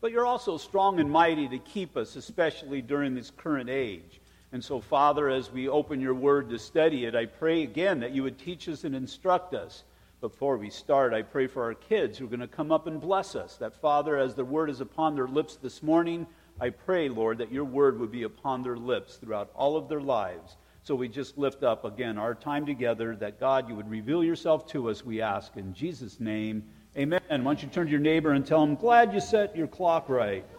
but you're also strong and mighty to keep us, especially during this current age. And so, Father, as we open your word to study it, I pray again that you would teach us and instruct us. Before we start, I pray for our kids who are going to come up and bless us. That, Father, as the word is upon their lips this morning, I pray, Lord, that your word would be upon their lips throughout all of their lives. So we just lift up again our time together that God, you would reveal yourself to us, we ask. In Jesus' name, amen. Why don't you turn to your neighbor and tell him, glad you set your clock right.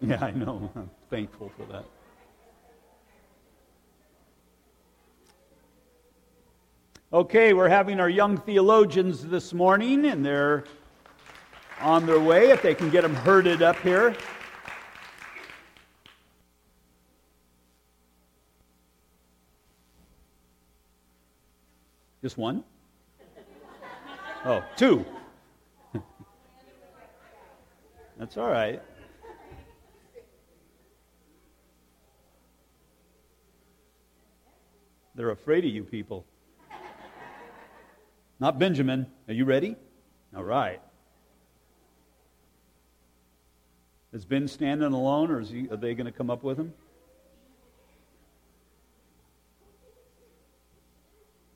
yeah, I know. I'm thankful for that. Okay, we're having our young theologians this morning, and they're on their way if they can get them herded up here. Just one? Oh, two. That's all right. They're afraid of you people. Not Benjamin. Are you ready? All right. Is Ben standing alone, or he, are they going to come up with him?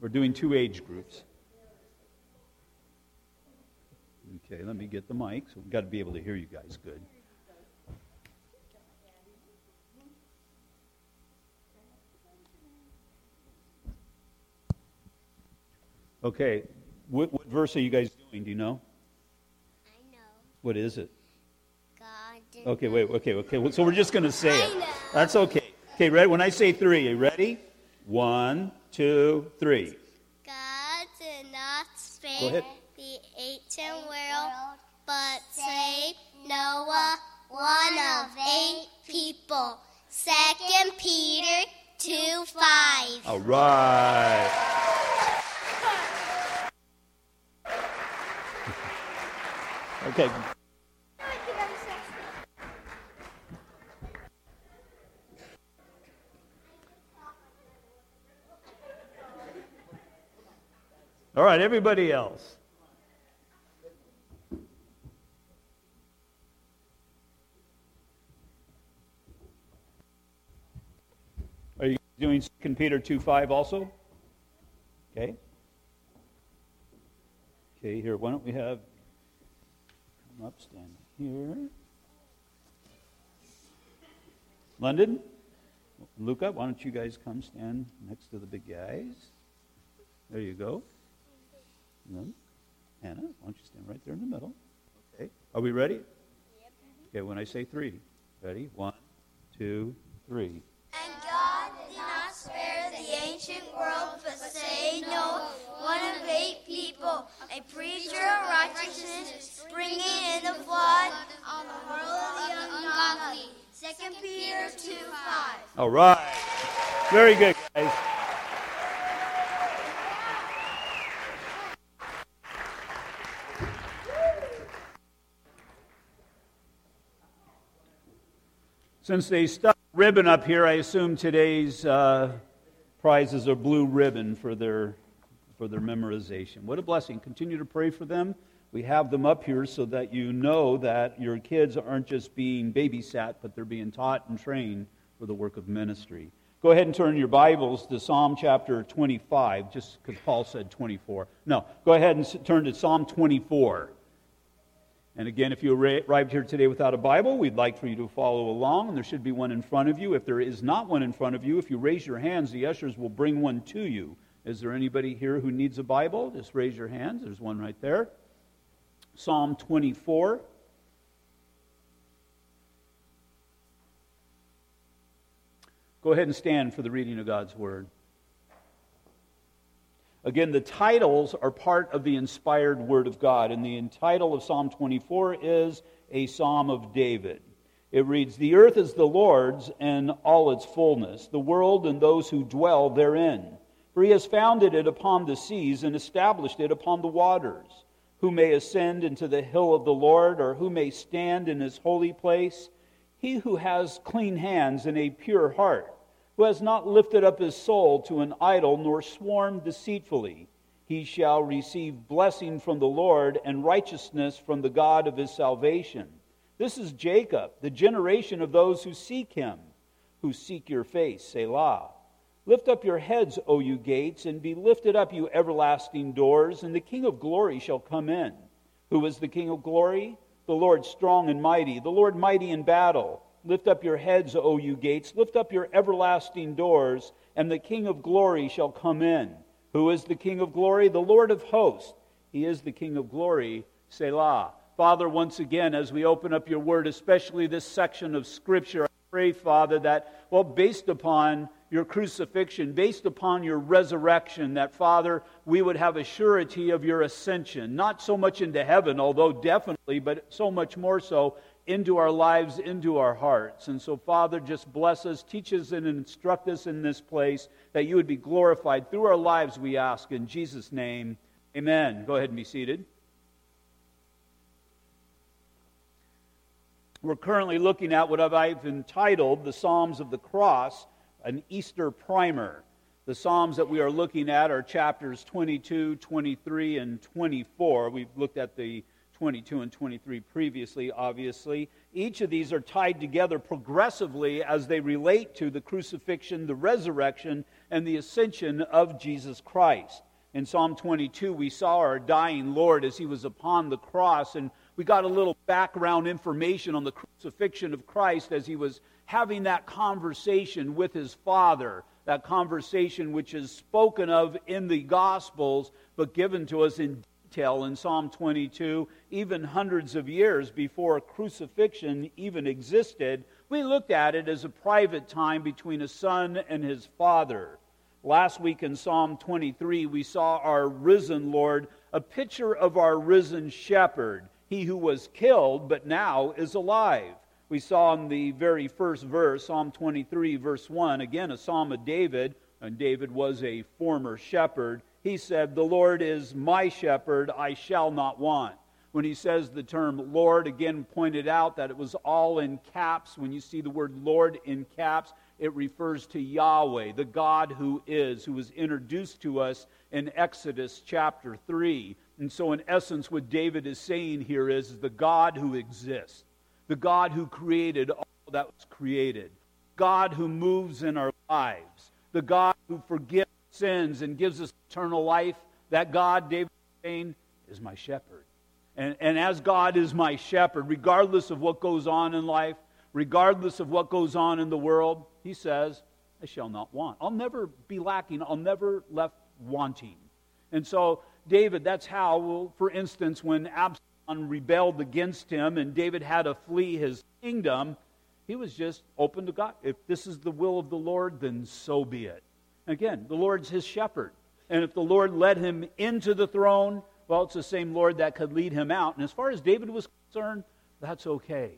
We're doing two age groups. Okay, let me get the mic. So we've got to be able to hear you guys good. Okay, what, what verse are you guys doing? Do you know? I know. What is it? God. Okay, wait, okay, okay. So we're just going to say it. That's okay. Okay, ready? When I say three, are you ready? One, two, three. God did not spare the ancient world, but saved Noah, one of eight people. Second Peter 2 5. All right. Okay. All right, everybody else. Are you doing 2 Peter 2 5 also? Okay. Okay, here, why don't we have up, stand here. London, Luca, why don't you guys come stand next to the big guys? There you go. And then Hannah, why don't you stand right there in the middle? Okay. Are we ready? Okay, when I say three. Ready? One, two, three. And God did not spare the ancient world, but saved Noah, one of eight people, a preacher of righteousness, bringing in the flood on the world of the ungodly. Second Peter 2 5. All right. Very good, guys. Since they stuck ribbon up here, I assume today's uh, prizes are blue ribbon for their for their memorization. What a blessing! Continue to pray for them. We have them up here so that you know that your kids aren't just being babysat, but they're being taught and trained for the work of ministry. Go ahead and turn your Bibles to Psalm chapter 25, just because Paul said 24. No, go ahead and turn to Psalm 24. And again, if you arrived here today without a Bible, we'd like for you to follow along, and there should be one in front of you. If there is not one in front of you, if you raise your hands, the ushers will bring one to you. Is there anybody here who needs a Bible? Just raise your hands. There's one right there. Psalm 24. Go ahead and stand for the reading of God's Word. Again, the titles are part of the inspired Word of God, and the title of Psalm 24 is a Psalm of David. It reads The earth is the Lord's and all its fullness, the world and those who dwell therein. For he has founded it upon the seas and established it upon the waters. Who may ascend into the hill of the Lord, or who may stand in his holy place? He who has clean hands and a pure heart, who has not lifted up his soul to an idol, nor sworn deceitfully, he shall receive blessing from the Lord and righteousness from the God of his salvation. This is Jacob, the generation of those who seek him, who seek your face, Selah. Lift up your heads, O you gates, and be lifted up, you everlasting doors, and the King of glory shall come in. Who is the King of glory? The Lord strong and mighty, the Lord mighty in battle. Lift up your heads, O you gates, lift up your everlasting doors, and the King of glory shall come in. Who is the King of glory? The Lord of hosts. He is the King of glory, Selah. Father, once again, as we open up your word, especially this section of Scripture, pray, Father, that, well, based upon your crucifixion, based upon your resurrection, that, Father, we would have a surety of your ascension, not so much into heaven, although definitely, but so much more so into our lives, into our hearts. And so, Father, just bless us, teach us, and instruct us in this place, that you would be glorified through our lives, we ask. In Jesus' name, amen. Go ahead and be seated. We're currently looking at what I've entitled the Psalms of the Cross an Easter primer. The Psalms that we are looking at are chapters 22, 23, and 24. We've looked at the 22 and 23 previously, obviously. Each of these are tied together progressively as they relate to the crucifixion, the resurrection, and the ascension of Jesus Christ. In Psalm 22, we saw our dying Lord as he was upon the cross, and we got a little background information on the crucifixion of Christ as he was having that conversation with his Father, that conversation which is spoken of in the Gospels, but given to us in detail in Psalm 22, even hundreds of years before crucifixion even existed. We looked at it as a private time between a son and his father. Last week in Psalm 23, we saw our risen Lord, a picture of our risen shepherd, he who was killed but now is alive we saw in the very first verse, Psalm 23, verse 1, again a psalm of David, and David was a former shepherd. He said, The Lord is my shepherd, I shall not want. When he says the term Lord, again pointed out that it was all in caps. When you see the word Lord in caps, it refers to Yahweh, the God who is, who was introduced to us in Exodus chapter 3. And so, in essence, what David is saying here is the God who exists the God who created all that was created, God who moves in our lives, the God who forgives sins and gives us eternal life. That God, David is saying, is my shepherd. And, and as God is my shepherd, regardless of what goes on in life, regardless of what goes on in the world, he says, I shall not want. I'll never be lacking. I'll never left wanting. And so, David, that's how, well, for instance, when Absalom rebelled against him and David had to flee his kingdom, he was just open to God. If this is the will of the Lord, then so be it. Again, the Lord's his shepherd. And if the Lord led him into the throne, well, it's the same Lord that could lead him out. And as far as David was concerned, that's okay.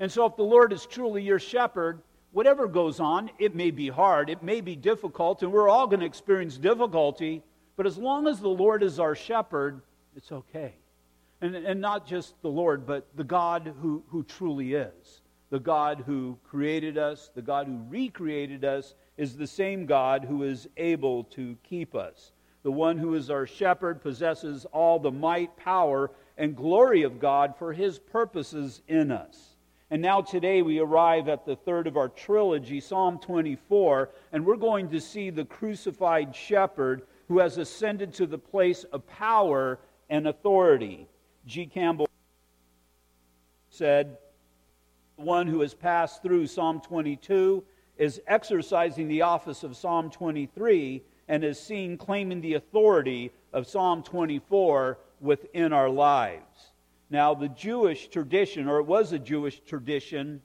And so if the Lord is truly your shepherd, whatever goes on, it may be hard, it may be difficult, and we're all going to experience difficulty, but as long as the Lord is our shepherd, it's okay. And, and not just the Lord, but the God who, who truly is. The God who created us, the God who recreated us, is the same God who is able to keep us. The one who is our shepherd possesses all the might, power, and glory of God for his purposes in us. And now today we arrive at the third of our trilogy, Psalm 24, and we're going to see the crucified shepherd who has ascended to the place of power and authority. G. Campbell said, The one who has passed through Psalm 22 is exercising the office of Psalm 23 and is seen claiming the authority of Psalm 24 within our lives. Now, the Jewish tradition, or it was a Jewish tradition,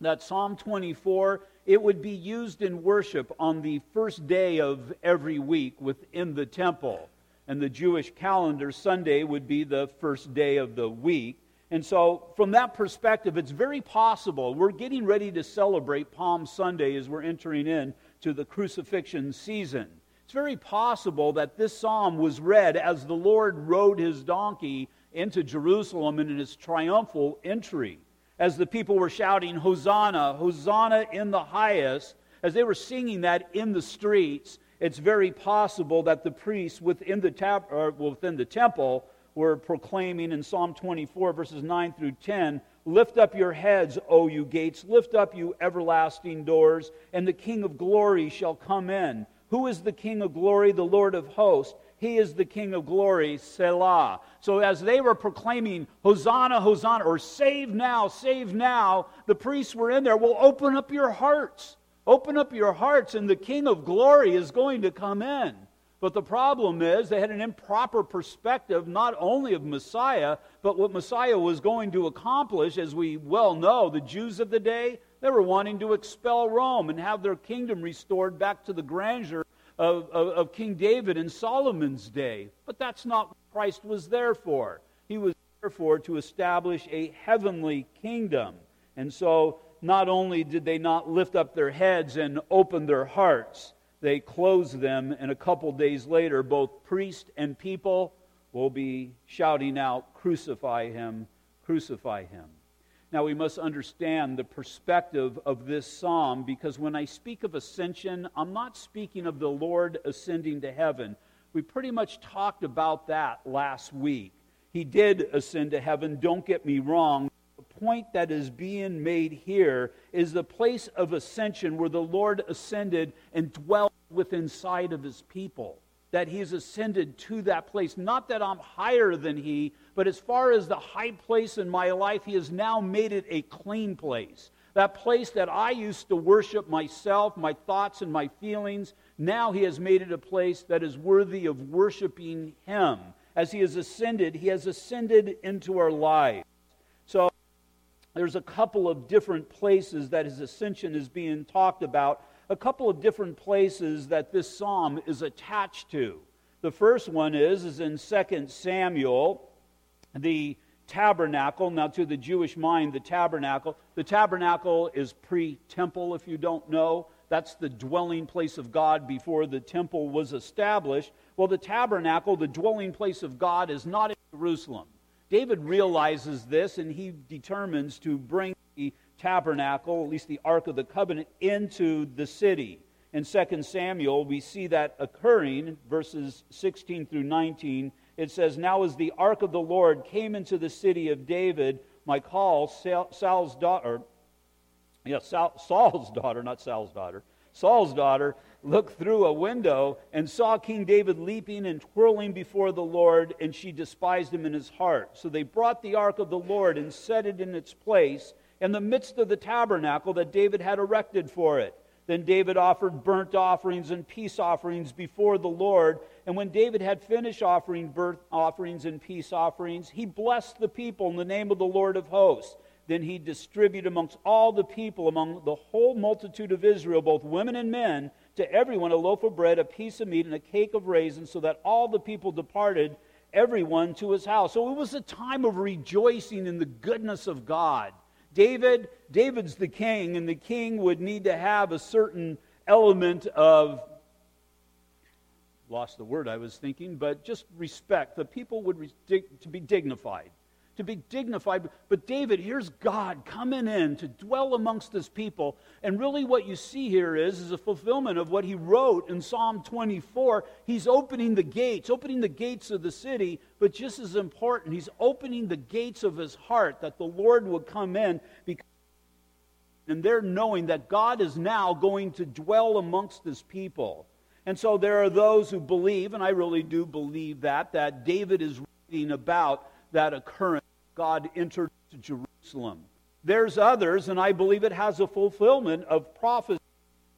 that Psalm 24 it would be used in worship on the first day of every week within the temple and the Jewish calendar, Sunday would be the first day of the week. And so, from that perspective, it's very possible. We're getting ready to celebrate Palm Sunday as we're entering in to the crucifixion season. It's very possible that this psalm was read as the Lord rode his donkey into Jerusalem in his triumphal entry. As the people were shouting, Hosanna, Hosanna in the highest, as they were singing that in the streets, it's very possible that the priests within the, within the temple were proclaiming in Psalm 24, verses 9 through 10 Lift up your heads, O you gates, lift up, you everlasting doors, and the King of glory shall come in. Who is the King of glory? The Lord of hosts. He is the King of glory, Selah. So as they were proclaiming, Hosanna, Hosanna, or save now, save now, the priests were in there. Well, open up your hearts. Open up your hearts, and the King of glory is going to come in. But the problem is they had an improper perspective not only of Messiah, but what Messiah was going to accomplish. As we well know, the Jews of the day, they were wanting to expel Rome and have their kingdom restored back to the grandeur of, of, of King David in Solomon's day. But that's not what Christ was there for. He was there for to establish a heavenly kingdom. And so not only did they not lift up their heads and open their hearts, they closed them, and a couple days later, both priest and people will be shouting out, Crucify him, crucify him. Now, we must understand the perspective of this psalm because when I speak of ascension, I'm not speaking of the Lord ascending to heaven. We pretty much talked about that last week. He did ascend to heaven, don't get me wrong, The point that is being made here is the place of ascension where the Lord ascended and dwelt within sight of his people. That he's ascended to that place. Not that I'm higher than he, but as far as the high place in my life, he has now made it a clean place. That place that I used to worship myself, my thoughts, and my feelings, now he has made it a place that is worthy of worshiping him. As he has ascended, he has ascended into our lives. So there's a couple of different places that his ascension is being talked about, a couple of different places that this psalm is attached to. The first one is, is in 2 Samuel, the tabernacle. Now, to the Jewish mind, the tabernacle, the tabernacle is pre temple, if you don't know. That's the dwelling place of God before the temple was established. Well, the tabernacle, the dwelling place of God, is not in Jerusalem. David realizes this and he determines to bring the tabernacle, at least the Ark of the Covenant, into the city. In 2 Samuel, we see that occurring, verses 16 through 19. It says, Now as the ark of the Lord came into the city of David, Michal, Saul's daughter, yeah, Saul's daughter, not Saul's daughter, Saul's daughter looked through a window and saw King David leaping and twirling before the Lord, and she despised him in his heart. So they brought the ark of the Lord and set it in its place in the midst of the tabernacle that David had erected for it. Then David offered burnt offerings and peace offerings before the Lord. And when David had finished offering burnt offerings and peace offerings, he blessed the people in the name of the Lord of hosts. Then he distributed amongst all the people, among the whole multitude of Israel, both women and men, to everyone a loaf of bread, a piece of meat, and a cake of raisins, so that all the people departed, everyone to his house. So it was a time of rejoicing in the goodness of God. David, David's the king, and the king would need to have a certain element of lost the word I was thinking, but just respect. The people would to be dignified to be dignified. But David, here's God coming in to dwell amongst his people. And really what you see here is, is a fulfillment of what he wrote in Psalm 24. He's opening the gates, opening the gates of the city, but just as important, he's opening the gates of his heart that the Lord would come in because and they're knowing that God is now going to dwell amongst his people. And so there are those who believe, and I really do believe that, that David is reading about that occurrence God entered Jerusalem. There's others, and I believe it has a fulfillment of prophecy,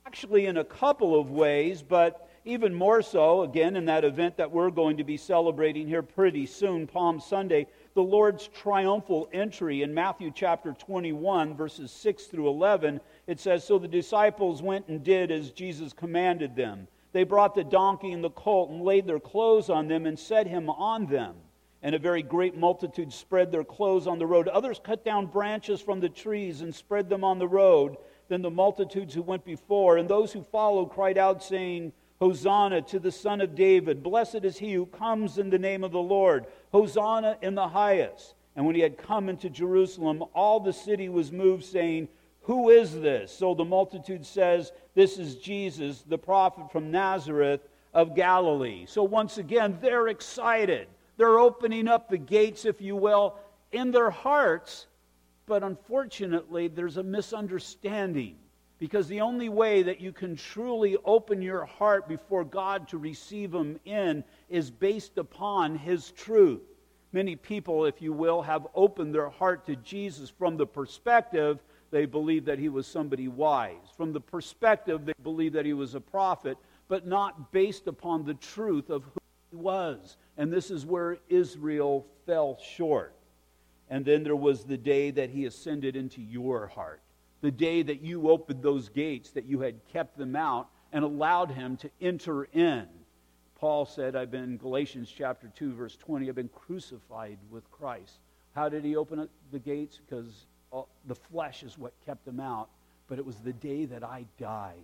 actually in a couple of ways, but even more so, again, in that event that we're going to be celebrating here pretty soon, Palm Sunday, the Lord's triumphal entry in Matthew chapter 21, verses 6 through 11. It says, So the disciples went and did as Jesus commanded them. They brought the donkey and the colt and laid their clothes on them and set him on them and a very great multitude spread their clothes on the road. Others cut down branches from the trees and spread them on the road. Then the multitudes who went before and those who followed cried out, saying, Hosanna to the Son of David. Blessed is he who comes in the name of the Lord. Hosanna in the highest. And when he had come into Jerusalem, all the city was moved, saying, Who is this? So the multitude says, This is Jesus, the prophet from Nazareth of Galilee. So once again, they're excited. They're opening up the gates, if you will, in their hearts. But unfortunately, there's a misunderstanding. Because the only way that you can truly open your heart before God to receive Him in is based upon His truth. Many people, if you will, have opened their heart to Jesus from the perspective they believe that He was somebody wise. From the perspective they believe that He was a prophet, but not based upon the truth of who was. And this is where Israel fell short. And then there was the day that He ascended into your heart the day that you opened those gates, that you had kept them out and allowed him to enter in. Paul said, I've been, Galatians chapter 2, verse 20, I've been crucified with Christ. How did he open the gates? Because uh, the flesh is what kept him out. But it was the day that I died.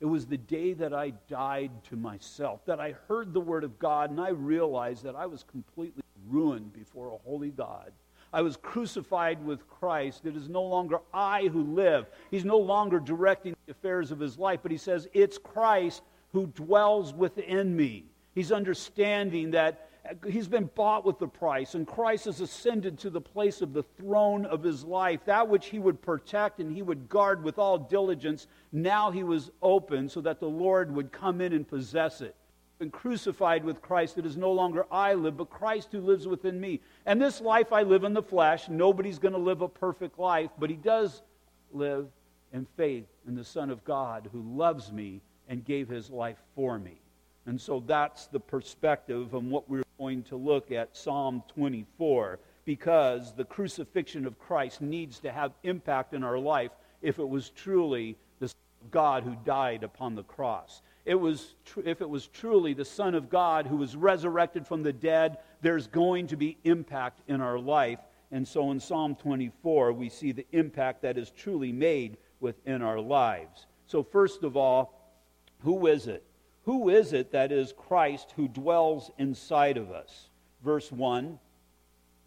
It was the day that I died to myself, that I heard the word of God and I realized that I was completely ruined before a holy God I was crucified with Christ. It is no longer I who live. He's no longer directing the affairs of his life, but he says, It's Christ who dwells within me. He's understanding that he's been bought with the price, and Christ has ascended to the place of the throne of his life. That which he would protect and he would guard with all diligence, now he was open so that the Lord would come in and possess it been crucified with Christ. It is no longer I live, but Christ who lives within me. And this life I live in the flesh. Nobody's going to live a perfect life, but he does live in faith in the Son of God who loves me and gave his life for me. And so that's the perspective on what we're going to look at Psalm 24 because the crucifixion of Christ needs to have impact in our life if it was truly the Son of God who died upon the cross it was tr- if it was truly the Son of God who was resurrected from the dead, there's going to be impact in our life. And so in Psalm 24, we see the impact that is truly made within our lives. So, first of all, who is it? Who is it that is Christ who dwells inside of us? Verse 1,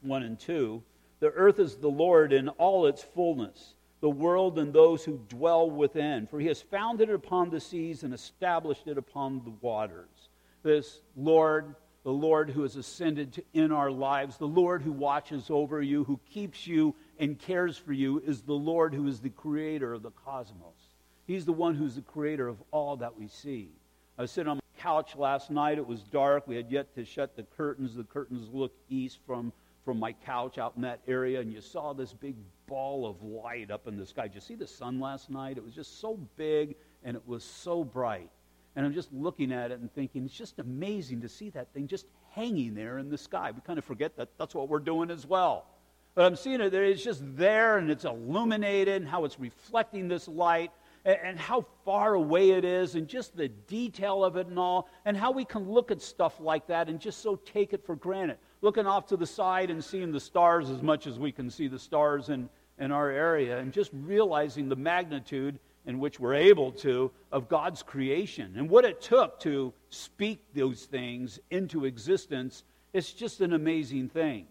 1 and 2. The earth is the Lord in all its fullness the world and those who dwell within. For he has founded it upon the seas and established it upon the waters. This Lord, the Lord who has ascended in our lives, the Lord who watches over you, who keeps you and cares for you, is the Lord who is the creator of the cosmos. He's the one who's the creator of all that we see. I was sitting on my couch last night. It was dark. We had yet to shut the curtains. The curtains look east from from my couch out in that area, and you saw this big ball of light up in the sky. Did you see the sun last night? It was just so big and it was so bright. And I'm just looking at it and thinking, it's just amazing to see that thing just hanging there in the sky. We kind of forget that that's what we're doing as well. But I'm seeing it there, it's just there and it's illuminated and how it's reflecting this light and, and how far away it is and just the detail of it and all, and how we can look at stuff like that and just so take it for granted looking off to the side and seeing the stars as much as we can see the stars in, in our area, and just realizing the magnitude in which we're able to of God's creation and what it took to speak those things into existence. It's just an amazing thing.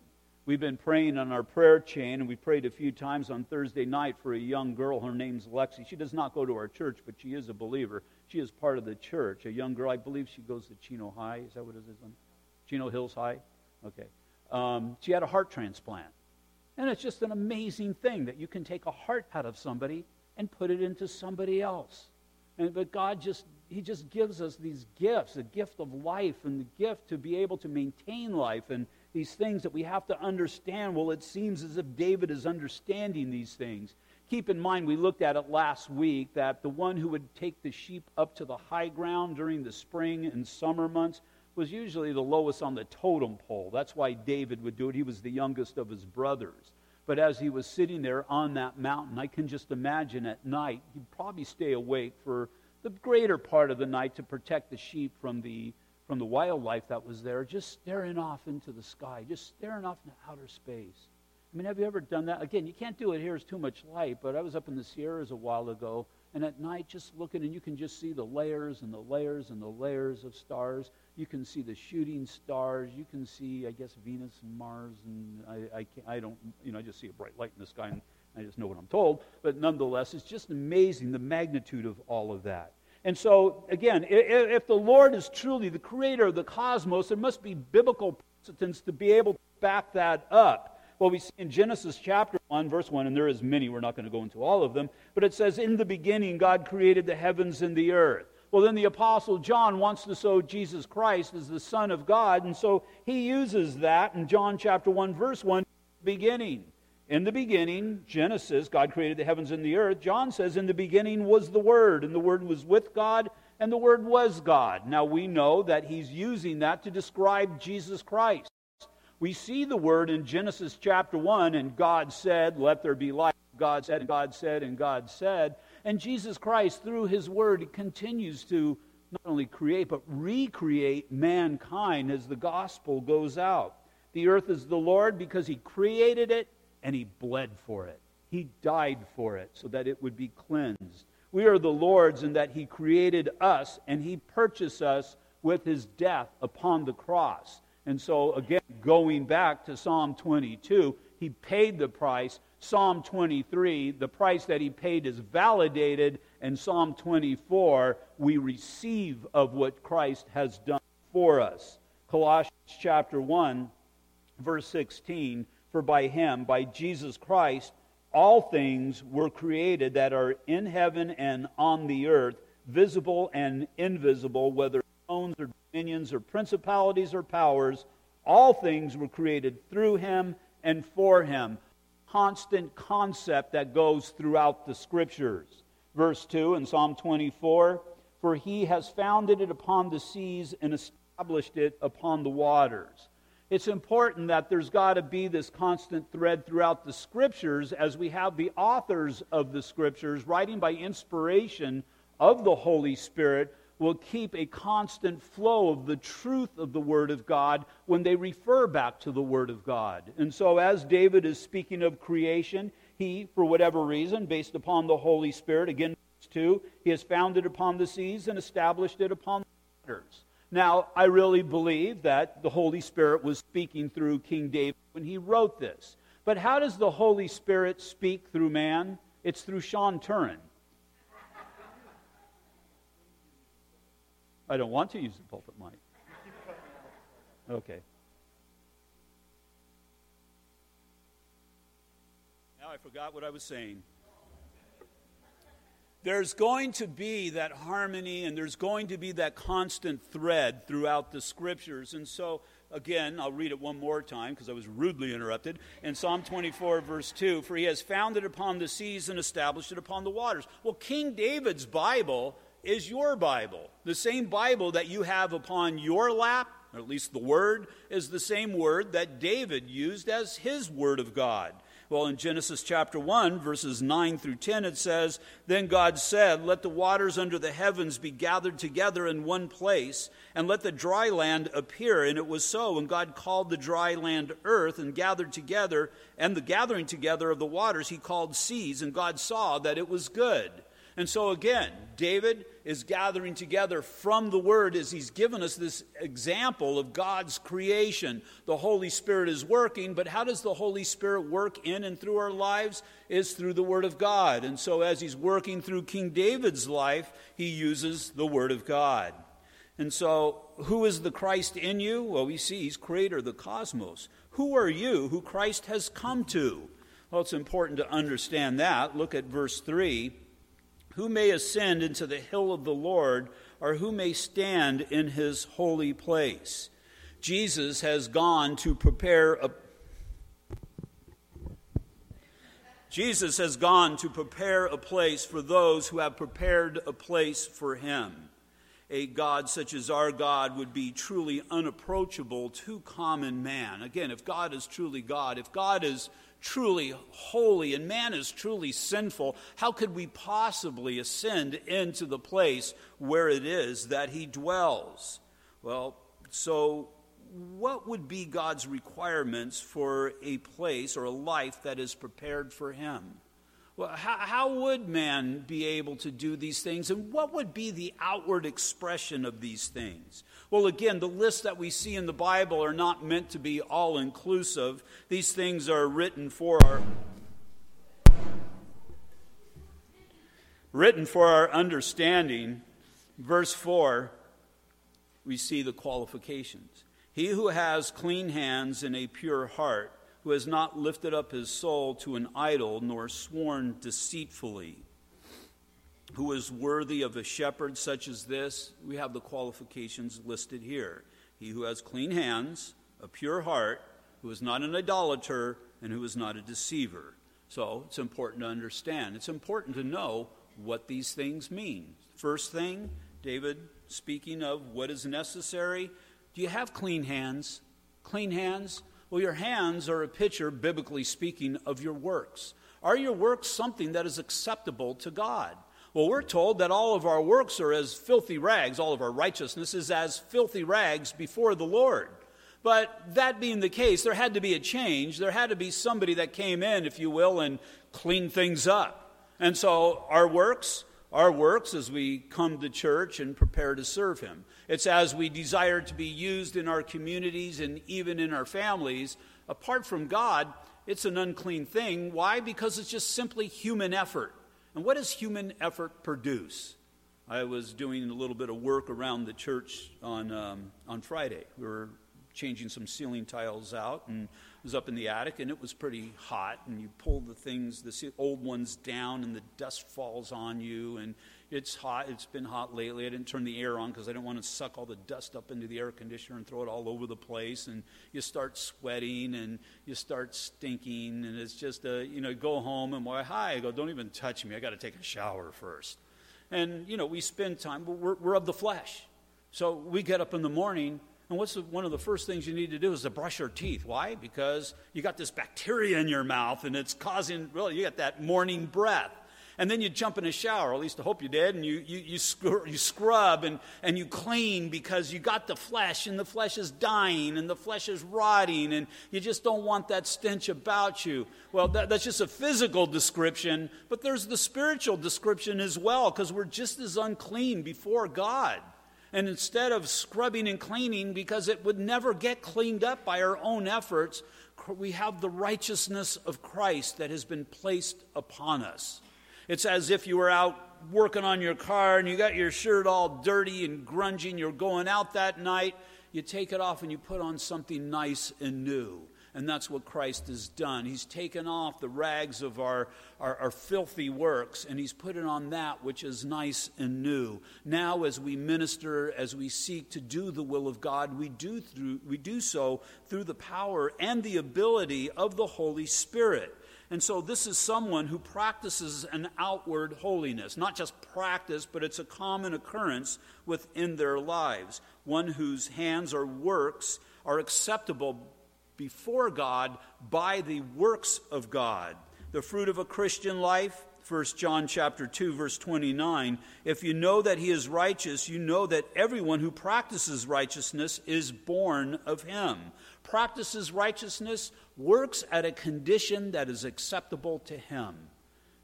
We've been praying on our prayer chain, and we prayed a few times on Thursday night for a young girl. Her name's Lexi. She does not go to our church, but she is a believer. She is part of the church. A young girl, I believe she goes to Chino High. Is that what it is? Chino Hills High? Okay. Um, she had a heart transplant. And it's just an amazing thing that you can take a heart out of somebody and put it into somebody else. And, but God just, He just gives us these gifts the gift of life and the gift to be able to maintain life and these things that we have to understand. Well, it seems as if David is understanding these things. Keep in mind, we looked at it last week that the one who would take the sheep up to the high ground during the spring and summer months was usually the lowest on the totem pole. That's why David would do it. He was the youngest of his brothers. But as he was sitting there on that mountain, I can just imagine at night, he'd probably stay awake for the greater part of the night to protect the sheep from the, from the wildlife that was there, just staring off into the sky, just staring off into outer space. I mean, have you ever done that? Again, you can't do it here, it's too much light, but I was up in the Sierras a while ago, and at night just looking, and you can just see the layers and the layers and the layers of stars. You can see the shooting stars. You can see, I guess, Venus and Mars, and I, I, I don't, you know, I just see a bright light in the sky, and I just know what I'm told. But nonetheless, it's just amazing the magnitude of all of that. And so, again, if the Lord is truly the creator of the cosmos, there must be biblical precedents to be able to back that up. Well, we see in Genesis chapter 1, verse 1, and there is many, we're not going to go into all of them, but it says, In the beginning, God created the heavens and the earth. Well, then the Apostle John wants to show Jesus Christ as the Son of God, and so he uses that in John chapter 1, verse 1, beginning. In the beginning, Genesis, God created the heavens and the earth. John says, In the beginning was the Word, and the Word was with God, and the Word was God. Now we know that he's using that to describe Jesus Christ. We see the word in Genesis chapter 1, and God said, Let there be light. God said, and God said, and God said. And Jesus Christ, through his word, continues to not only create, but recreate mankind as the gospel goes out. The earth is the Lord because he created it and he bled for it. He died for it so that it would be cleansed. We are the Lord's in that he created us and he purchased us with his death upon the cross. And so, again, going back to Psalm 22, he paid the price. Psalm 23, the price that he paid is validated. And Psalm 24, we receive of what Christ has done for us. Colossians chapter 1, verse 16 For by him, by Jesus Christ, all things were created that are in heaven and on the earth, visible and invisible, whether thrones or dominions or principalities or powers, all things were created through him and for him. Constant concept that goes throughout the scriptures. Verse 2 in Psalm 24 For he has founded it upon the seas and established it upon the waters. It's important that there's got to be this constant thread throughout the scriptures as we have the authors of the scriptures writing by inspiration of the Holy Spirit will keep a constant flow of the truth of the Word of God when they refer back to the Word of God. And so, as David is speaking of creation, he, for whatever reason, based upon the Holy Spirit, again, verse 2, he has founded upon the seas and established it upon the waters. Now, I really believe that the Holy Spirit was speaking through King David when he wrote this. But how does the Holy Spirit speak through man? It's through Sean Turin. I don't want to use the pulpit mic. Okay. Now I forgot what I was saying. There's going to be that harmony and there's going to be that constant thread throughout the scriptures. And so, again, I'll read it one more time because I was rudely interrupted. In Psalm 24, verse 2 For he has founded upon the seas and established it upon the waters. Well, King David's Bible is your Bible. The same Bible that you have upon your lap, or at least the Word, is the same Word that David used as his Word of God. Well, in Genesis chapter 1, verses 9 through 10, it says, Then God said, Let the waters under the heavens be gathered together in one place, and let the dry land appear. And it was so. And God called the dry land earth, and gathered together, and the gathering together of the waters he called seas. And God saw that it was good. And so, again, David is gathering together from the Word as he's given us this example of God's creation. The Holy Spirit is working, but how does the Holy Spirit work in and through our lives? Is through the Word of God. And so, as he's working through King David's life, he uses the Word of God. And so, who is the Christ in you? Well, we see he's creator of the cosmos. Who are you who Christ has come to? Well, it's important to understand that. Look at verse 3. Who may ascend into the hill of the Lord, or who may stand in his holy place? Jesus has gone to prepare a Jesus has gone to prepare a place for those who have prepared a place for him. A God such as our God would be truly unapproachable to common man. Again, if God is truly God, if God is truly holy and man is truly sinful, how could we possibly ascend into the place where it is that he dwells? Well, so what would be God's requirements for a place or a life that is prepared for him? Well, how, how would man be able to do these things? And what would be the outward expression of these things? Well, again, the lists that we see in the Bible are not meant to be all inclusive. These things are written for our written for our understanding. Verse 4, we see the qualifications. He who has clean hands and a pure heart, who has not lifted up his soul to an idol, nor sworn deceitfully, who is worthy of a shepherd such as this, we have the qualifications listed here. He who has clean hands, a pure heart, who is not an idolater, and who is not a deceiver. So it's important to understand. It's important to know what these things mean. First thing, David speaking of what is necessary. Do you have clean hands? Clean hands? Well, your hands are a picture, biblically speaking, of your works. Are your works something that is acceptable to God? Well, we're told that all of our works are as filthy rags, all of our righteousness is as filthy rags before the Lord. But that being the case, there had to be a change. There had to be somebody that came in, if you will, and cleaned things up. And so our works, our works as we come to church and prepare to serve Him. It's as we desire to be used in our communities and even in our families. Apart from God, it's an unclean thing. Why? Because it's just simply human effort. And what does human effort produce? I was doing a little bit of work around the church on, um, on Friday. We were changing some ceiling tiles out and was up in the attic and it was pretty hot and you pull the things the old ones down and the dust falls on you and it's hot it's been hot lately i didn't turn the air on because i didn't want to suck all the dust up into the air conditioner and throw it all over the place and you start sweating and you start stinking and it's just a you know go home and why hi i go don't even touch me i got to take a shower first and you know we spend time we're, we're of the flesh so we get up in the morning and what's the, one of the first things you need to do is to brush your teeth. Why? Because you got this bacteria in your mouth and it's causing, well, you got that morning breath. And then you jump in a shower, at least I hope you did, and you, you, you, scrub, you scrub and, and you clean because you got the flesh and the flesh is dying and the flesh is rotting and you just don't want that stench about you. Well, that, that's just a physical description, but there's the spiritual description as well because we're just as unclean before God. And instead of scrubbing and cleaning, because it would never get cleaned up by our own efforts, we have the righteousness of Christ that has been placed upon us. It's as if you were out working on your car and you got your shirt all dirty and grungy, and you're going out that night. You take it off and you put on something nice and new. And that's what Christ has done. He's taken off the rags of our, our, our, filthy works and he's put it on that which is nice and new. Now, as we minister, as we seek to do the will of God, we do, through, we do so through the power and the ability of the Holy Spirit. And so, this is someone who practices an outward holiness, not just practice, but it's a common occurrence within their lives. One whose hands or works are acceptable before God by the works of God. The fruit of a Christian life, 1 John chapter 2 verse 29, if you know that he is righteous, you know that everyone who practices righteousness is born of him. Practices righteousness, works at a condition that is acceptable to him.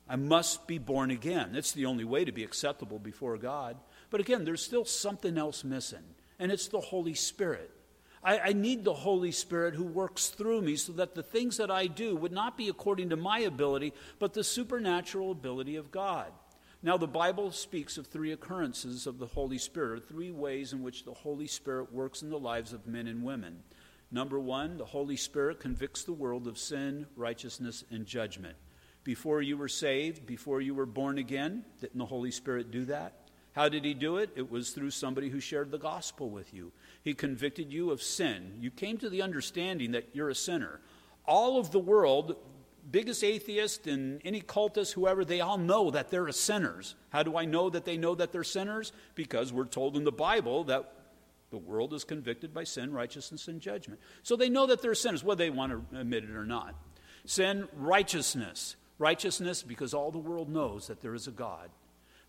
I must be born again. It's the only way to be acceptable before God. But again, there's still something else missing, and it's the Holy Spirit. I, I, need the Holy Spirit who works through me so that the things that I do would not be according to my ability, but the supernatural ability of God. Now, the Bible speaks of three occurrences of the Holy Spirit, three ways in which the Holy Spirit works in the lives of men and women. Number one, the Holy Spirit convicts the world of sin, righteousness, and judgment. Before you were saved, before you were born again, didn't the Holy Spirit do that? How did he do it? It was through somebody who shared the gospel with you. He convicted you of sin. You came to the understanding that you're a sinner. All of the world, biggest atheist and any cultist, whoever, they all know that they're sinners. How do I know that they know that they're sinners? Because we're told in the Bible that the world is convicted by sin, righteousness, and judgment. So they know that they're sinners, whether they want to admit it or not. Sin, righteousness. Righteousness because all the world knows that there is a God.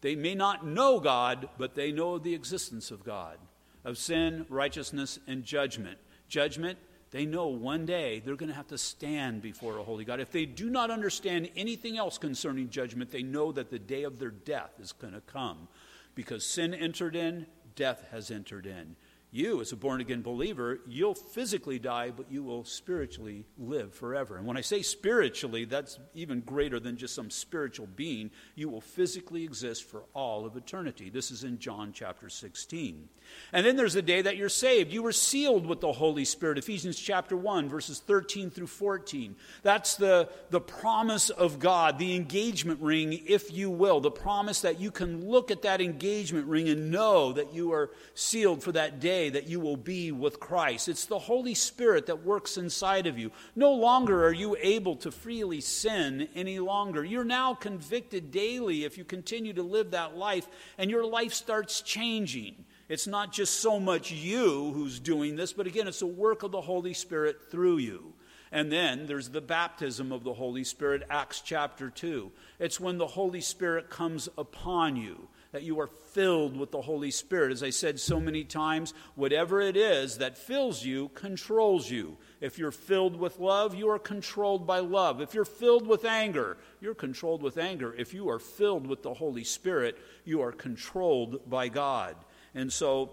They may not know God, but they know the existence of God of sin, righteousness, and judgment. Judgment, they know one day they're going to have to stand before a holy God. If they do not understand anything else concerning judgment, they know that the day of their death is going to come because sin entered in, death has entered in you, as a born again believer, you'll physically die, but you will spiritually live forever. And when I say spiritually, that's even greater than just some spiritual being. You will physically exist for all of eternity. This is in John chapter 16. And then there's the day that you're saved. You were sealed with the Holy Spirit. Ephesians chapter 1, verses 13 through 14. That's the, the promise of God, the engagement ring, if you will. The promise that you can look at that engagement ring and know that you are sealed for that day that you will be with Christ. It's the Holy Spirit that works inside of you. No longer are you able to freely sin any longer. You're now convicted daily if you continue to live that life, and your life starts changing. It's not just so much you who's doing this, but again, it's a work of the Holy Spirit through you. And then there's the baptism of the Holy Spirit, Acts chapter 2. It's when the Holy Spirit comes upon you that you are filled with the Holy Spirit. As I said so many times, whatever it is that fills you controls you. If you're filled with love, you are controlled by love. If you're filled with anger, you're controlled with anger. If you are filled with the Holy Spirit, you are controlled by God. And so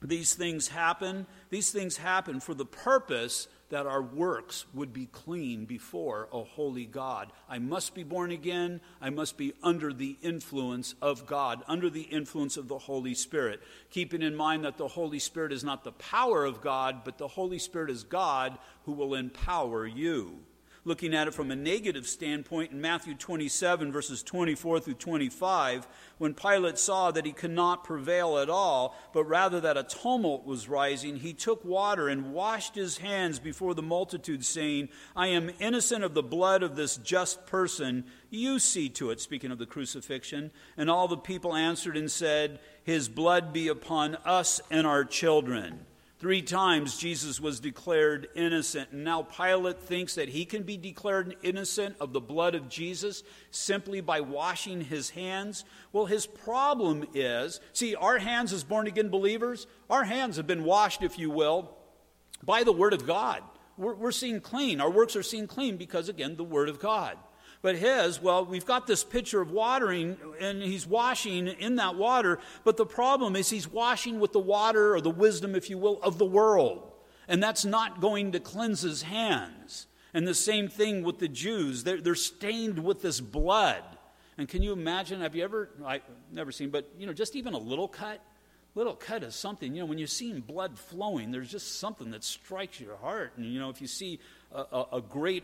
these things happen. These things happen for the purpose that our works would be clean before a holy God. I must be born again. I must be under the influence of God, under the influence of the Holy Spirit. Keeping in mind that the Holy Spirit is not the power of God, but the Holy Spirit is God who will empower you looking at it from a negative standpoint in Matthew 27, verses 24 through 25, when Pilate saw that he could not prevail at all, but rather that a tumult was rising, he took water and washed his hands before the multitude, saying, I am innocent of the blood of this just person. You see to it, speaking of the crucifixion. And all the people answered and said, His blood be upon us and our children. Three times Jesus was declared innocent, and now Pilate thinks that he can be declared innocent of the blood of Jesus simply by washing his hands. Well, his problem is see, our hands as born again believers, our hands have been washed, if you will, by the Word of God. We're, we're seen clean. Our works are seen clean because, again, the Word of God. But his, well, we've got this picture of watering, and he's washing in that water. But the problem is he's washing with the water, or the wisdom, if you will, of the world. And that's not going to cleanse his hands. And the same thing with the Jews. They're, they're stained with this blood. And can you imagine? Have you ever, I've never seen, but, you know, just even a little cut? Little cut is something, you know, when you're seeing blood flowing, there's just something that strikes your heart. And, you know, if you see a, a, a great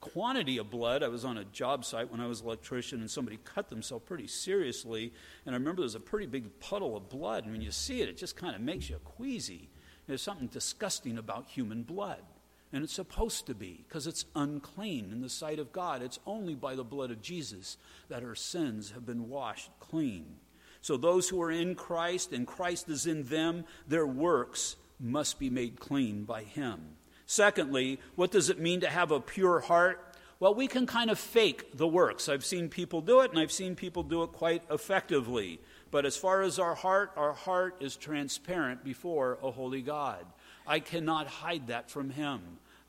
quantity of blood. I was on a job site when I was an electrician, and somebody cut themselves pretty seriously. And I remember there was a pretty big puddle of blood. And when you see it, it just kind of makes you queasy. There's something disgusting about human blood. And it's supposed to be, because it's unclean in the sight of God. It's only by the blood of Jesus that our sins have been washed clean. So those who are in Christ and Christ is in them, their works must be made clean by Him. Secondly, what does it mean to have a pure heart? Well, we can kind of fake the works. I've seen people do it, and I've seen people do it quite effectively. But as far as our heart, our heart is transparent before a holy God. I cannot hide that from Him.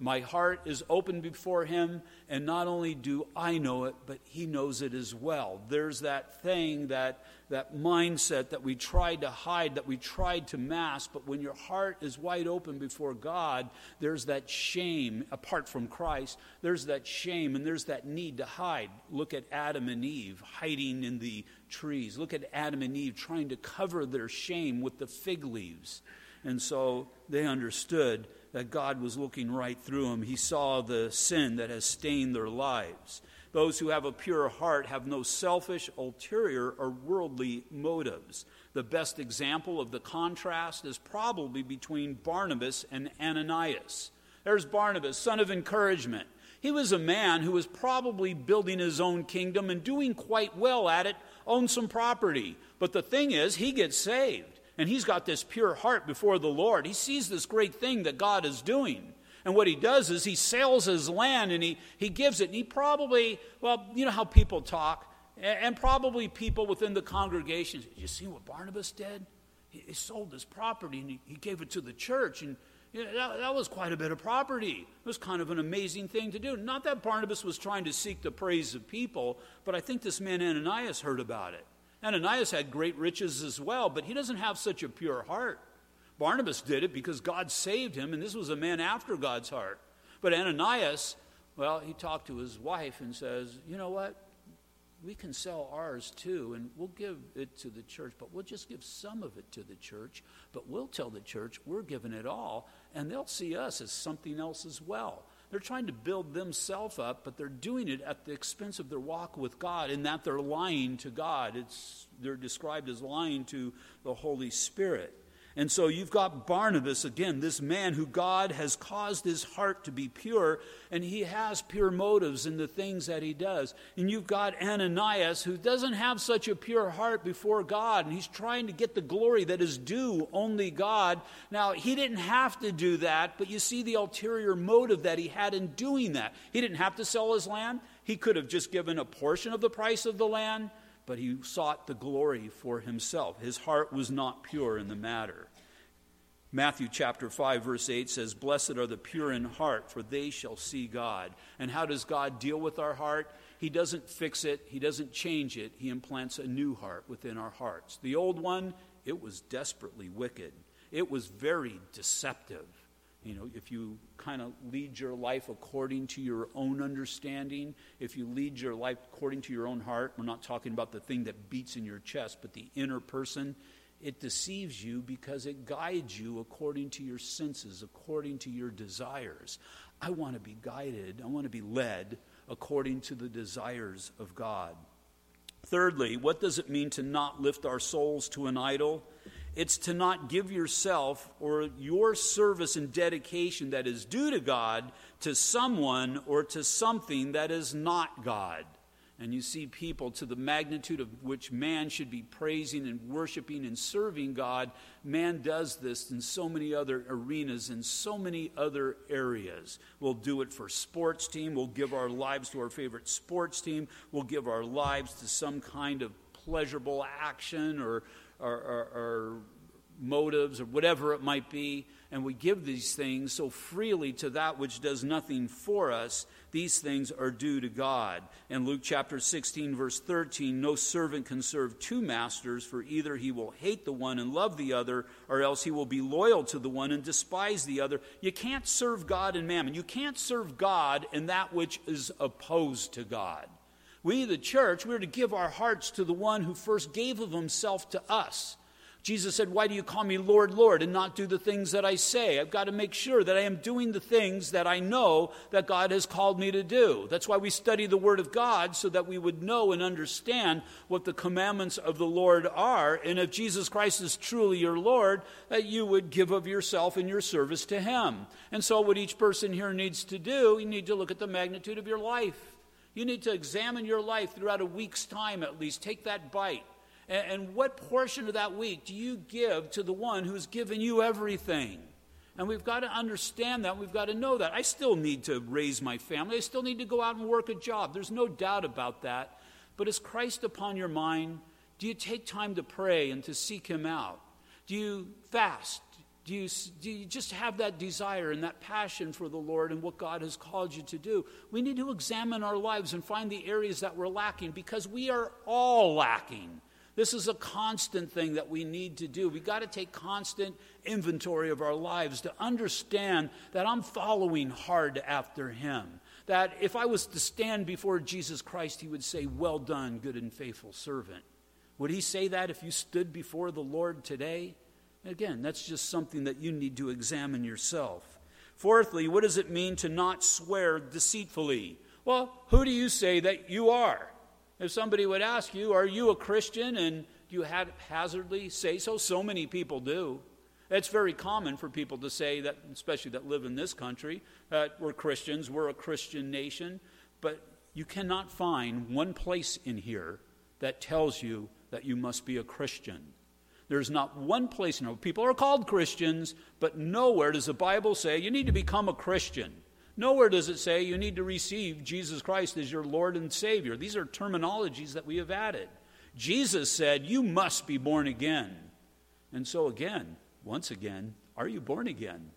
My heart is open before Him, and not only do I know it, but He knows it as well. There's that thing, that, that mindset that we tried to hide, that we tried to mask, but when your heart is wide open before God, there's that shame, apart from Christ, there's that shame and there's that need to hide. Look at Adam and Eve hiding in the trees. Look at Adam and Eve trying to cover their shame with the fig leaves. And so they understood that God was looking right through them. He saw the sin that has stained their lives. Those who have a pure heart have no selfish, ulterior, or worldly motives. The best example of the contrast is probably between Barnabas and Ananias. There's Barnabas, son of encouragement. He was a man who was probably building his own kingdom and doing quite well at it, owned some property. But the thing is, he gets saved and he's got this pure heart before the Lord. He sees this great thing that God is doing. And what he does is he sells his land and he, he gives it. And he probably, well, you know how people talk, and probably people within the congregation, you see what Barnabas did? He, he sold his property and he, he, gave it to the church. And, You know, that, that was quite a bit of property. It was kind of an amazing thing to do. Not that Barnabas was trying to seek the praise of people, but I think this man Ananias heard about it. Ananias had great riches as well, but he doesn't have such a pure heart. Barnabas did it because God saved him, and this was a man after God's heart. But Ananias, well, he talked to his wife and says, You know what? we can sell ours too, and we'll give it to the church, but we'll just give some of it to the church. But we'll tell the church we're giving it all, and they'll see us as something else as well. They're trying to build themselves up, but they're doing it at the expense of their walk with God, in that they're lying to God. It's, they're described as lying to the Holy Spirit. And so you've got Barnabas, again, this man who God has caused his heart to be pure, and he has pure motives in the things that he does. And you've got Ananias, who doesn't have such a pure heart before God, and he's trying to get the glory that is due only God. Now, he didn't have to do that, but you see the ulterior motive that he had in doing that. He didn't have to sell his land, he could have just given a portion of the price of the land but he sought the glory for himself. His heart was not pure in the matter. Matthew chapter 5 verse 8 says, "Blessed are the pure in heart, for they shall see God." And how does God deal with our heart? He doesn't fix it, he doesn't change it. He implants a new heart within our hearts. The old one, it was desperately wicked. It was very deceptive. You know, if you kind of lead your life according to your own understanding, if you lead your life according to your own heart, we're not talking about the thing that beats in your chest, but the inner person, it deceives you because it guides you according to your senses, according to your desires. I want to be guided, I want to be led according to the desires of God. Thirdly, what does it mean to not lift our souls to an idol? It's to not give yourself or your service and dedication that is due to God to someone or to something that is not God. And you see people to the magnitude of which man should be praising and worshiping and serving God. Man does this in so many other arenas, in so many other areas. We'll do it for sports team. We'll give our lives to our favorite sports team. We'll give our lives to some kind of pleasurable action or, or, or, or motives or whatever it might be, and we give these things so freely to that which does nothing for us, these things are due to God. In Luke chapter 16, verse 13, no servant can serve two masters, for either he will hate the one and love the other, or else he will be loyal to the one and despise the other. You can't serve God and mammon. You can't serve God in that which is opposed to God. We, the church, we're to give our hearts to the one who first gave of himself to us. Jesus said, Why do you call me Lord, Lord, and not do the things that I say? I've got to make sure that I am doing the things that I know that God has called me to do. That's why we study the Word of God, so that we would know and understand what the commandments of the Lord are. And if Jesus Christ is truly your Lord, that you would give of yourself in your service to Him. And so, what each person here needs to do, you need to look at the magnitude of your life. You need to examine your life throughout a week's time at least. Take that bite and, and what portion of that week do you give to the one who's given you everything? And we've got to understand that. We've got to know that. I still need to raise my family. I still need to go out and work a job. There's no doubt about that. But is Christ upon your mind? Do you take time to pray and to seek Him out? Do you fast? Do you, do you just have that desire and that passion for the Lord and what God has called you to do? We need to examine our lives and find the areas that we're lacking because we are all lacking. This is a constant thing that we need to do. We've got to take constant inventory of our lives to understand that I'm following hard after Him. That if I was to stand before Jesus Christ, He would say, Well done, good and faithful servant. Would He say that if you stood before the Lord today? Again, that's just something that you need to examine yourself. Fourthly, what does it mean to not swear deceitfully? Well, who do you say that you are? If somebody would ask you, Are you a Christian? and you haphazardly say so, so many people do. It's very common for people to say that, especially that live in this country, that we're Christians, we're a Christian nation. But you cannot find one place in here that tells you that you must be a Christian. There's not one place, know, people are called Christians, but nowhere does the Bible say you need to become a Christian. Nowhere does it say you need to receive Jesus Christ as your Lord and Savior. These are terminologies that we have added. Jesus said, You must be born again. And so, again, once again, are you born again?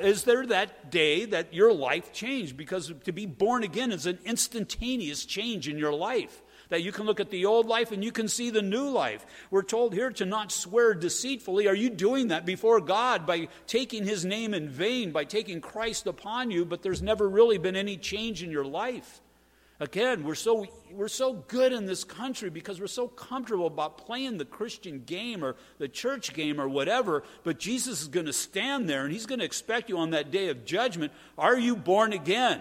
Is there that day that your life changed? Because to be born again is an instantaneous change in your life. That you can look at the old life and you can see the new life. We're told here to not swear deceitfully. Are you doing that before God by taking His name in vain, by taking Christ upon you, but there's never really been any change in your life? Again, we're so, we're so good in this country because we're so comfortable about playing the Christian game or the church game or whatever. But Jesus is going to stand there and he's going to expect you on that day of judgment. Are you born again?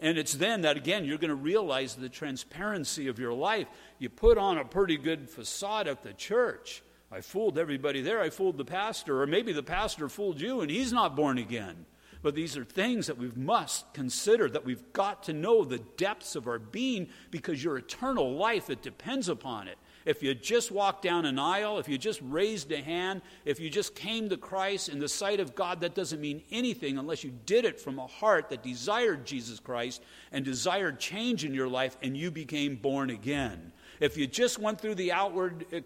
And it's then that, again, you're going to realize the transparency of your life. You put on a pretty good facade at the church. I fooled everybody there. I fooled the pastor. Or maybe the pastor fooled you and he's not born again. But these are things that we must consider, that we've got to know the depths of our being because your eternal life, it depends upon it. If you just walked down an aisle, if you just raised a hand, if you just came to Christ in the sight of God, that doesn't mean anything unless you did it from a heart that desired Jesus Christ and desired change in your life and you became born again. If you just went through the outward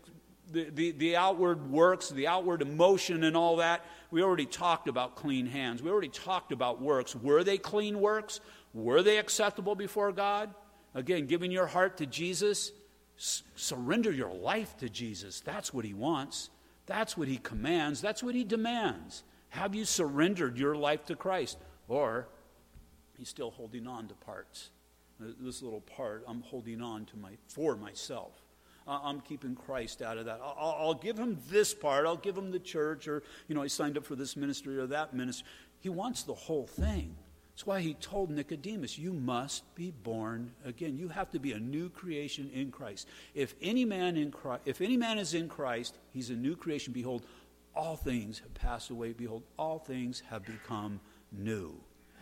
the, the, the, outward works, the outward emotion, and all that, we already talked about clean hands. We already talked about works. Were they clean works? Were they acceptable before God? Again, giving your heart to Jesus, surrender your life to Jesus. That's what He wants. That's what He commands. That's what He demands. Have you surrendered your life to Christ? Or He's still holding on to parts. Uh, this little part I'm holding on to my, for myself. I'm keeping Christ out of that. I'll, I'll, give him this part. I'll give him the church, or, you know, I signed up for this ministry or that ministry. He wants the whole thing. That's why he told Nicodemus, You must be born again. You have to be a new creation in Christ. If any man, in Christ, if any man is in Christ, he's a new creation. Behold, all things have passed away. Behold, all things have become new.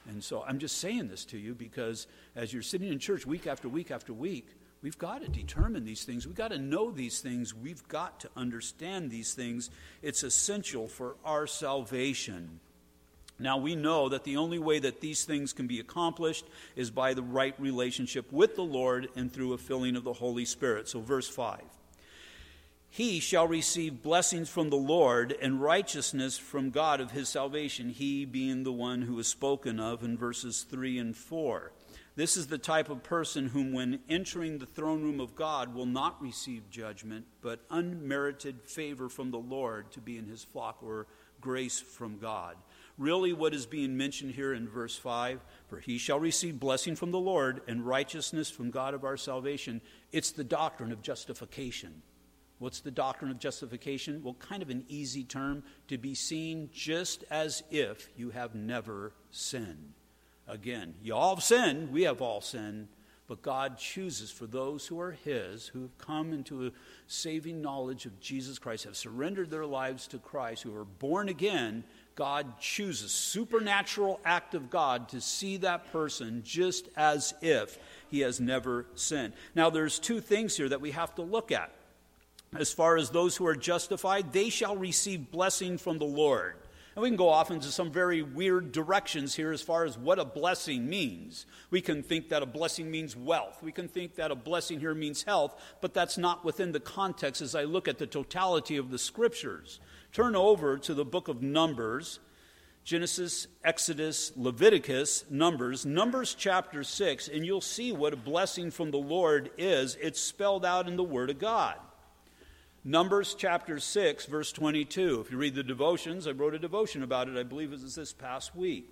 And so I'm just saying this to you because as you're sitting in church week after week after week, We've got to determine these things. We've got to know these things. We've got to understand these things. It's essential for our salvation. Now, we know that the only way that these things can be accomplished is by the right relationship with the Lord and through a filling of the Holy Spirit. So, verse 5 He shall receive blessings from the Lord and righteousness from God of his salvation, he being the one who is spoken of in verses 3 and 4. This is the type of person whom, when entering the throne room of God, will not receive judgment, but unmerited favor from the Lord to be in his flock or grace from God. Really, what is being mentioned here in verse 5 for he shall receive blessing from the Lord and righteousness from God of our salvation. It's the doctrine of justification. What's the doctrine of justification? Well, kind of an easy term to be seen just as if you have never sinned. Again, you all have sinned, we have all sinned, but God chooses for those who are His, who have come into a saving knowledge of Jesus Christ, have surrendered their lives to Christ, who are born again. God chooses, supernatural act of God, to see that person just as if he has never sinned. Now, there's two things here that we have to look at. As far as those who are justified, they shall receive blessing from the Lord. And we can go off into some very weird directions here as far as what a blessing means. We can think that a blessing means wealth. We can think that a blessing here means health, but that's not within the context as I look at the totality of the scriptures. Turn over to the book of Numbers. Genesis, Exodus, Leviticus, Numbers, Numbers chapter 6, and you'll see what a blessing from the Lord is. It's spelled out in the Word of God. Numbers chapter 6, verse 22. If you read the devotions, I wrote a devotion about it, I believe it was this past week.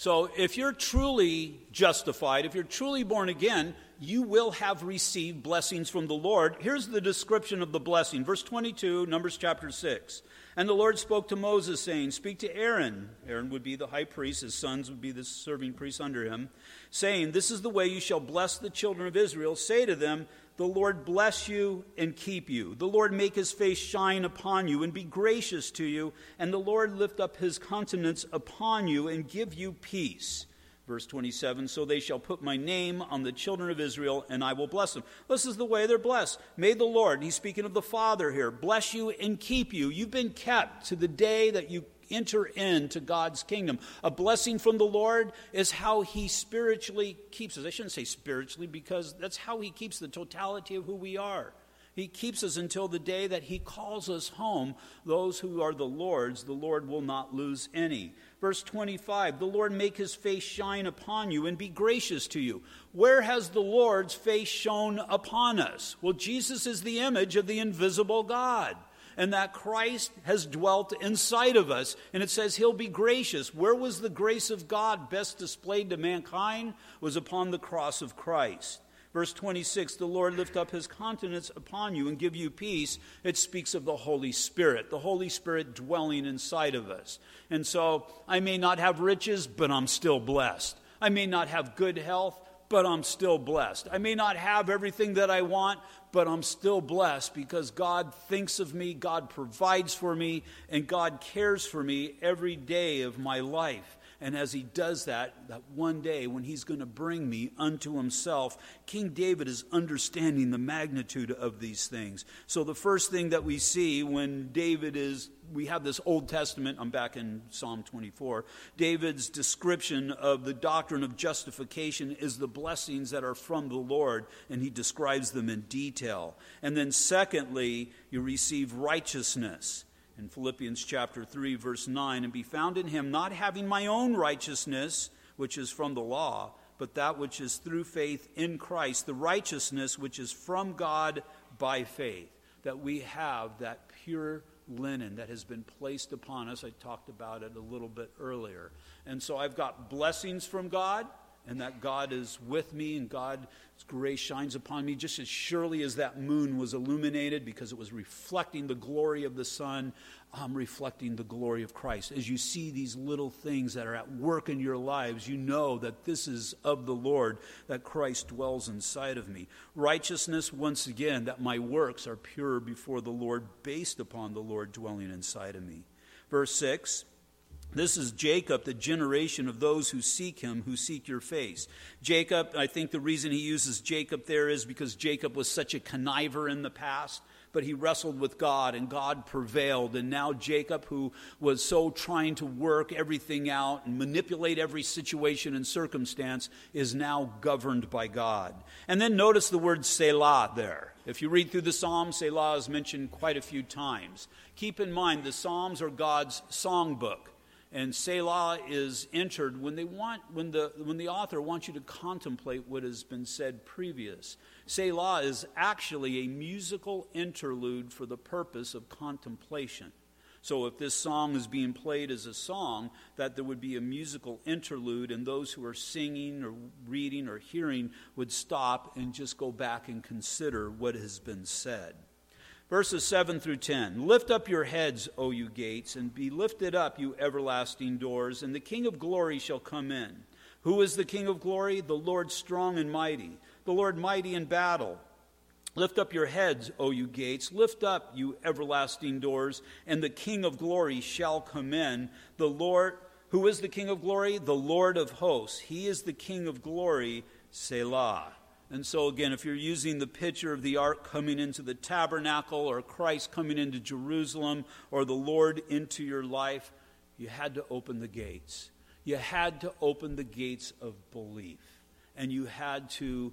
So, if you're truly justified, if you're truly born again, you will have received blessings from the Lord. Here's the description of the blessing. Verse 22, Numbers chapter 6. And the Lord spoke to Moses, saying, Speak to Aaron. Aaron would be the high priest, his sons would be the serving priests under him, saying, This is the way you shall bless the children of Israel. Say to them, The Lord bless you and keep you. The Lord make his face shine upon you and be gracious to you. And the Lord lift up his countenance upon you and give you peace. Verse 27 So they shall put my name on the children of Israel, and I will bless them. This is the way they're blessed. May the Lord, he's speaking of the Father here, bless you and keep you. You've been kept to the day that you enter into God's kingdom. A blessing from the Lord is how he spiritually keeps us. I shouldn't say spiritually because that's how he keeps the totality of who we are. He keeps us until the day that He calls us home. Those who are the Lord's, the Lord will not lose any. Verse 25 The Lord make His face shine upon you and be gracious to you. Where has the Lord's face shone upon us? Well, Jesus is the image of the invisible God. And that Christ has dwelt inside of us. And it says he'll be gracious. Where was the grace of God best displayed to mankind? Was upon the cross of Christ. Verse 26 The Lord lift up his countenance upon you and give you peace. It speaks of the Holy Spirit, the Holy Spirit dwelling inside of us. And so I may not have riches, but I'm still blessed. I may not have good health, but I'm still blessed. I may not have everything that I want, but I'm still blessed because God thinks of me, God provides for me, and God cares for me every day of my life. And as he does that, that one day when he's going to bring me unto himself, King David is understanding the magnitude of these things. So the first thing that we see when David is, we have this Old Testament, I'm back in Psalm 24, David's description of the doctrine of justification is the blessings that are from the Lord, and he describes them in detail. And then secondly, you receive righteousness. In Philippians chapter 3 verse 9 and be found in him not having my own righteousness which is from the law but that which is through faith in Christ the righteousness which is from God by faith. That we have that pure linen that has been placed upon us. I talked about it a little bit earlier. And so I've got blessings from God and that God is with me and God's grace shines upon me just as surely as that moon was illuminated because it was reflecting the glory of the sun. I'm reflecting the glory of Christ. As you see these little things that are at work in your lives, you know that this is of the Lord, that Christ dwells inside of me. Righteousness, once again, that my works are pure before the Lord, based upon the Lord dwelling inside of me. Verse 6 this is Jacob, the generation of those who seek him, who seek your face. Jacob, I think the reason he uses Jacob there is because Jacob was such a conniver in the past, but he wrestled with God and God prevailed. And now Jacob, who was so trying to work everything out and manipulate every situation and circumstance, is now governed by God. And then notice the word Selah there. If you read through the Psalms, Selah is mentioned quite a few times. Keep in mind, the Psalms are God's songbook. And Selah is entered when they want when the when the author wants you to contemplate what has been said previous. Selah is actually a musical interlude for the purpose of contemplation. So if this song is being played as a song, that there would be a musical interlude, and those who are singing or reading or hearing would stop and just go back and consider what has been said. Verses 7 through 10 Lift up your heads, O you gates, and be lifted up, you everlasting doors, and the King of glory shall come in. Who is the King of glory? The Lord strong and mighty, the Lord mighty in battle. Lift up your heads, O you gates. Lift up, you everlasting doors, and the King of glory shall come in. The Lord, who is the King of glory? The Lord of hosts. He is the King of glory, Selah. And so, again, if you're using the picture of the ark coming into the tabernacle, or Christ coming into Jerusalem, or the Lord into your life, you had to open the gates. You had to open the gates of belief. And you had to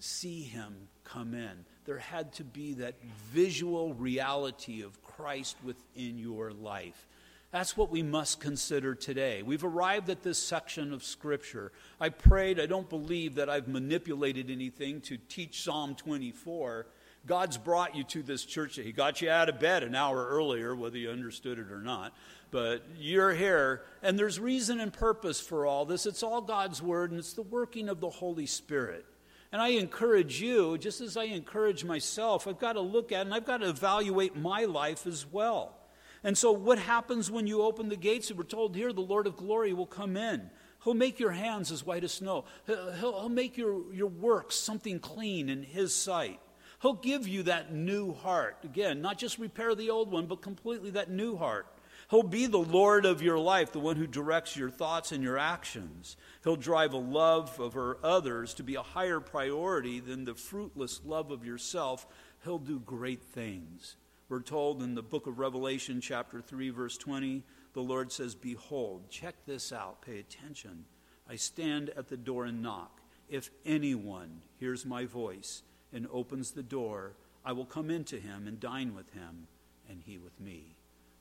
see him come in. There had to be that visual reality of Christ within your life. That's what we must consider today. We've arrived at this section of Scripture. I prayed, I don't believe that I've manipulated anything to teach Psalm 24. God's brought you to this church. He got you out of bed an hour earlier, whether you understood it or not. But you're here, and there's reason and purpose for all this. It's all God's Word, and it's the working of the Holy Spirit. And I encourage you, just as I encourage myself, I've got to look at and I've got to evaluate my life as well. And so, what happens when you open the gates? We're told here the Lord of glory will come in. He'll make your hands as white as snow. He'll, he'll, make your, your works something clean in His sight. He'll give you that new heart. Again, not just repair the old one, but completely that new heart. He'll be the Lord of your life, the one who directs your thoughts and your actions. He'll drive a love of others to be a higher priority than the fruitless love of yourself. He'll do great things. We're told in the book of Revelation, chapter 3, verse 20, the Lord says, Behold, check this out, pay attention. I stand at the door and knock. If anyone hears my voice and opens the door, I will come into him and dine with him, and he with me.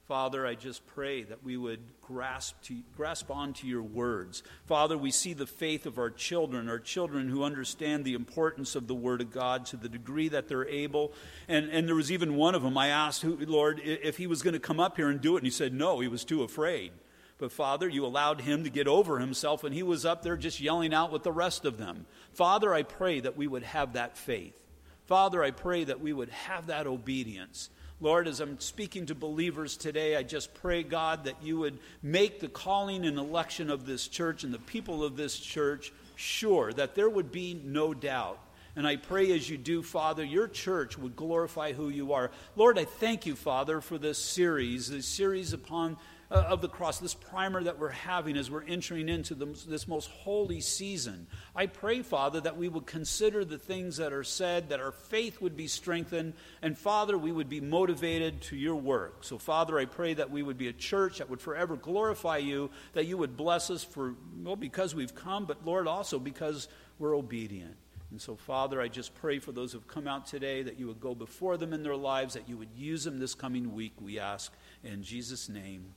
Father, I just pray that we would grasp, to, grasp onto your words. Father, we see the faith of our children, our children who understand the importance of the Word of God to the degree that they're able. And, and there was even one of them, I asked, who, Lord, if he was going to come up here and do it, and he said, no, he was too afraid. But Father, you allowed him to get over himself, and he was up there just yelling out with the rest of them. Father, I pray that we would have that faith. Father, I pray that we would have that obedience. Lord, as I'm speaking to believers today, I just pray, God, that you would make the calling and election of this church and the people of this church sure, that there would be no doubt. And I pray as you do, Father, your church would glorify who you are. Lord, I thank you, Father, for this series, this series upon Uh, of the cross, this primer that we're having as we're entering into the, this most holy season. I pray, Father, that we would consider the things that are said, that our faith would be strengthened, and Father, we would be motivated to your work. So, Father, I pray that we would be a church that would forever glorify you, that you would bless us for, well, because we've come, but Lord, also because we're obedient. And so, Father, I just pray for those who have come out today that you would go before them in their lives, that you would use them this coming week, we ask. In Jesus' name,